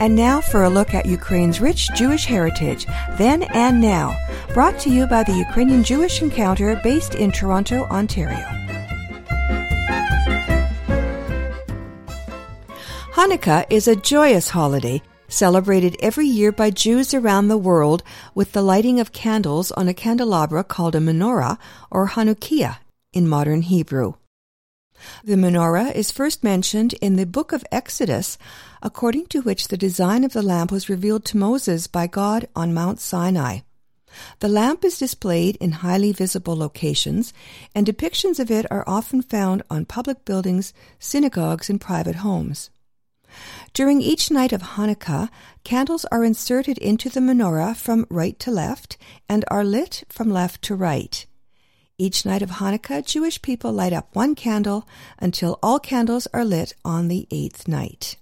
And now for a look at Ukraine's rich Jewish heritage, then and now, brought to you by the Ukrainian Jewish Encounter based in Toronto, Ontario. Hanukkah is a joyous holiday celebrated every year by Jews around the world with the lighting of candles on a candelabra called a menorah or Hanukkiah in modern Hebrew. The menorah is first mentioned in the book of Exodus, according to which the design of the lamp was revealed to Moses by God on Mount Sinai. The lamp is displayed in highly visible locations, and depictions of it are often found on public buildings, synagogues, and private homes. During each night of Hanukkah, candles are inserted into the menorah from right to left and are lit from left to right. Each night of Hanukkah, Jewish people light up one candle until all candles are lit on the eighth night.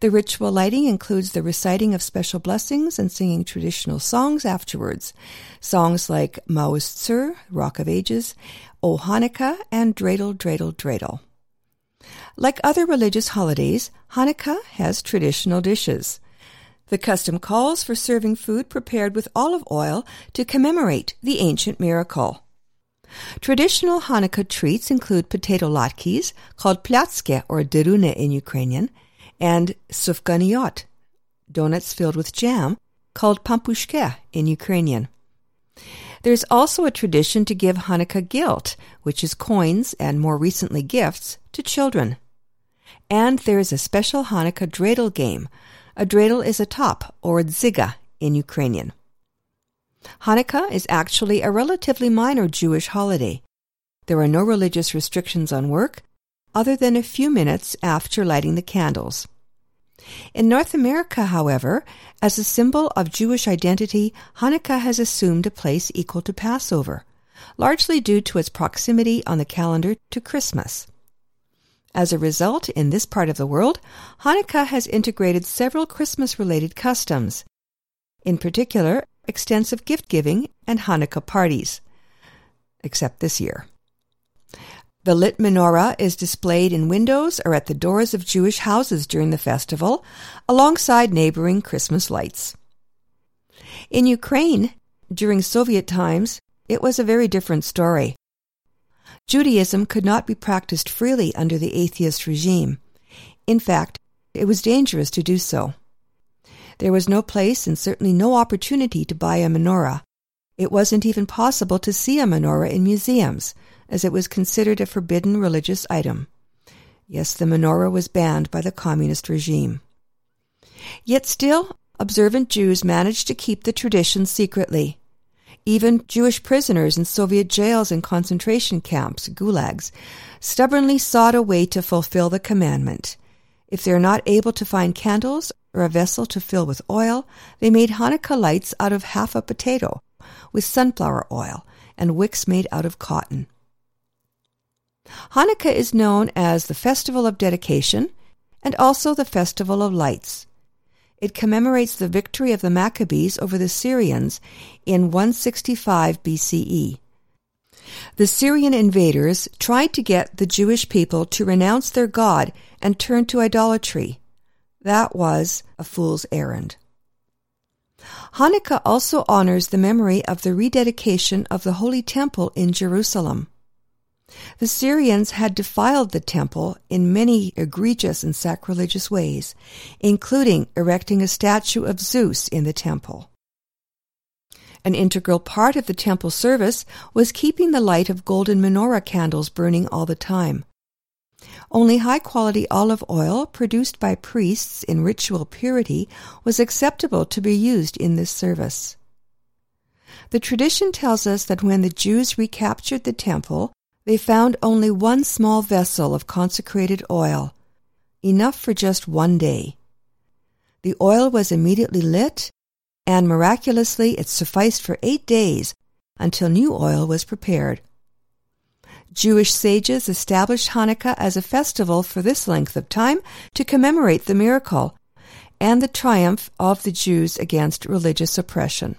The ritual lighting includes the reciting of special blessings and singing traditional songs afterwards. Songs like Maoz Tzur, Rock of Ages, O Hanukkah, and Dreidel, Dreidel, Dreidel. Like other religious holidays, Hanukkah has traditional dishes. The custom calls for serving food prepared with olive oil to commemorate the ancient miracle. Traditional Hanukkah treats include potato latkes, called platske or derune in Ukrainian, and sufganiot, donuts filled with jam, called pampushke in Ukrainian. There is also a tradition to give Hanukkah gelt, which is coins and more recently gifts, to children. And there is a special Hanukkah dreidel game. A dreidel is a top or dziga in Ukrainian. Hanukkah is actually a relatively minor Jewish holiday. There are no religious restrictions on work, other than a few minutes after lighting the candles. In North America, however, as a symbol of Jewish identity, Hanukkah has assumed a place equal to Passover, largely due to its proximity on the calendar to Christmas. As a result, in this part of the world, Hanukkah has integrated several Christmas related customs. In particular, extensive gift giving, and Hanukkah parties, except this year. The lit menorah is displayed in windows or at the doors of Jewish houses during the festival, alongside neighboring Christmas lights. In Ukraine, during Soviet times, it was a very different story. Judaism could not be practiced freely under the atheist regime. In fact, it was dangerous to do so. There was no place and certainly no opportunity to buy a menorah. It wasn't even possible to see a menorah in museums, as it was considered a forbidden religious item. Yes, the menorah was banned by the communist regime. Yet still, observant Jews managed to keep the tradition secretly. Even Jewish prisoners in Soviet jails and concentration camps, gulags, stubbornly sought a way to fulfill the commandment. If they are not able to find candles or a vessel to fill with oil, they made Hanukkah lights out of half a potato with sunflower oil and wicks made out of cotton. Hanukkah is known as the Festival of Dedication and also the Festival of Lights. It commemorates the victory of the Maccabees over the Syrians in 165 BCE. The Syrian invaders tried to get the Jewish people to renounce their God and turn to idolatry. That was a fool's errand. Hanukkah also honors the memory of the rededication of the Holy Temple in Jerusalem. The Syrians had defiled the temple in many egregious and sacrilegious ways, including erecting a statue of Zeus in the temple. An integral part of the temple service was keeping the light of golden menorah candles burning all the time. Only high quality olive oil produced by priests in ritual purity was acceptable to be used in this service. The tradition tells us that when the Jews recaptured the temple, they found only one small vessel of consecrated oil, enough for just one day. The oil was immediately lit, and miraculously it sufficed for eight days until new oil was prepared. Jewish sages established Hanukkah as a festival for this length of time to commemorate the miracle and the triumph of the Jews against religious oppression.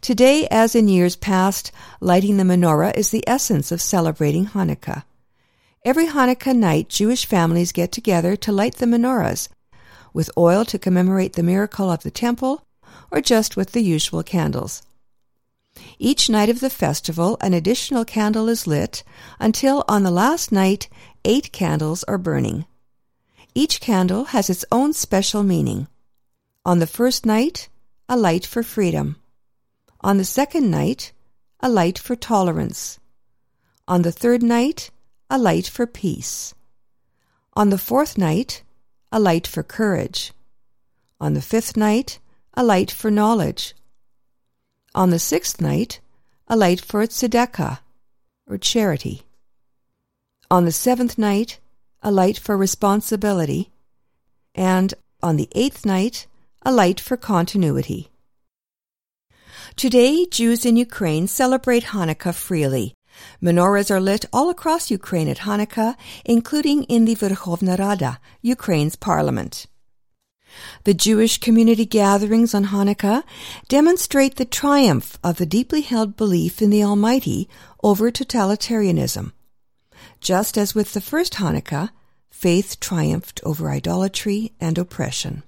Today, as in years past, lighting the menorah is the essence of celebrating Hanukkah. Every Hanukkah night, Jewish families get together to light the menorahs, with oil to commemorate the miracle of the temple, or just with the usual candles. Each night of the festival, an additional candle is lit until on the last night, eight candles are burning. Each candle has its own special meaning. On the first night, a light for freedom. On the second night, a light for tolerance. On the third night, a light for peace. On the fourth night, a light for courage. On the fifth night, a light for knowledge. On the sixth night, a light for tzedakah, or charity. On the seventh night, a light for responsibility. And on the eighth night, a light for continuity. Today, Jews in Ukraine celebrate Hanukkah freely. Menorahs are lit all across Ukraine at Hanukkah, including in the Verkhovna Rada, Ukraine's parliament. The Jewish community gatherings on Hanukkah demonstrate the triumph of the deeply held belief in the Almighty over totalitarianism. Just as with the first Hanukkah, faith triumphed over idolatry and oppression.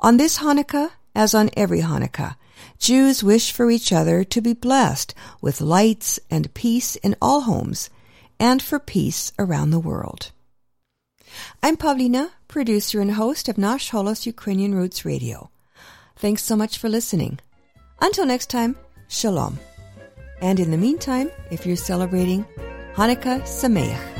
On this Hanukkah, as on every Hanukkah, Jews wish for each other to be blessed with lights and peace in all homes and for peace around the world. I'm Pavlina, producer and host of Nash Holos Ukrainian Roots Radio. Thanks so much for listening. Until next time, shalom. And in the meantime, if you're celebrating Hanukkah Sameach.